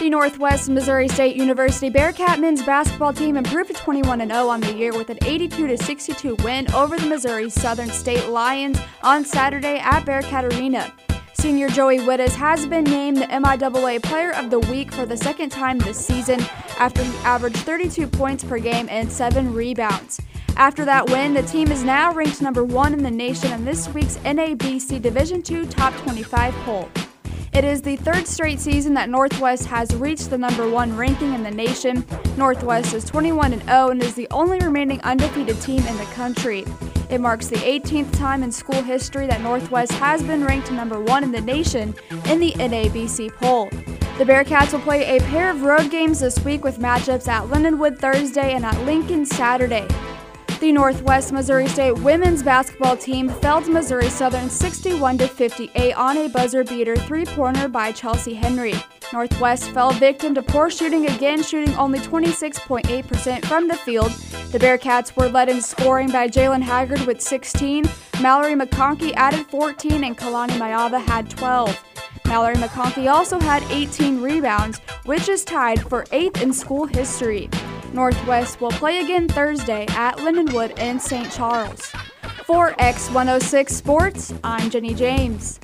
The Northwest Missouri State University Bearcat men's basketball team improved to 21 0 on the year with an 82 62 win over the Missouri Southern State Lions on Saturday at Bearcat Arena. Senior Joey Witthus has been named the MIAA Player of the Week for the second time this season after he averaged 32 points per game and 7 rebounds. After that win, the team is now ranked number one in the nation in this week's NABC Division II Top 25 poll. It is the third straight season that Northwest has reached the number one ranking in the nation. Northwest is 21 0 and is the only remaining undefeated team in the country. It marks the 18th time in school history that Northwest has been ranked number one in the nation in the NABC poll. The Bearcats will play a pair of road games this week with matchups at Lindenwood Thursday and at Lincoln Saturday. The Northwest Missouri State women's basketball team fell to Missouri Southern 61 58 on a buzzer beater three-pointer by Chelsea Henry. Northwest fell victim to poor shooting again, shooting only 26.8% from the field. The Bearcats were led in scoring by Jalen Haggard with 16, Mallory McConkey added 14, and Kalani Mayava had 12. Mallory McConkey also had 18 rebounds, which is tied for eighth in school history. Northwest will play again Thursday at Lindenwood in St. Charles. For X106 Sports, I'm Jenny James.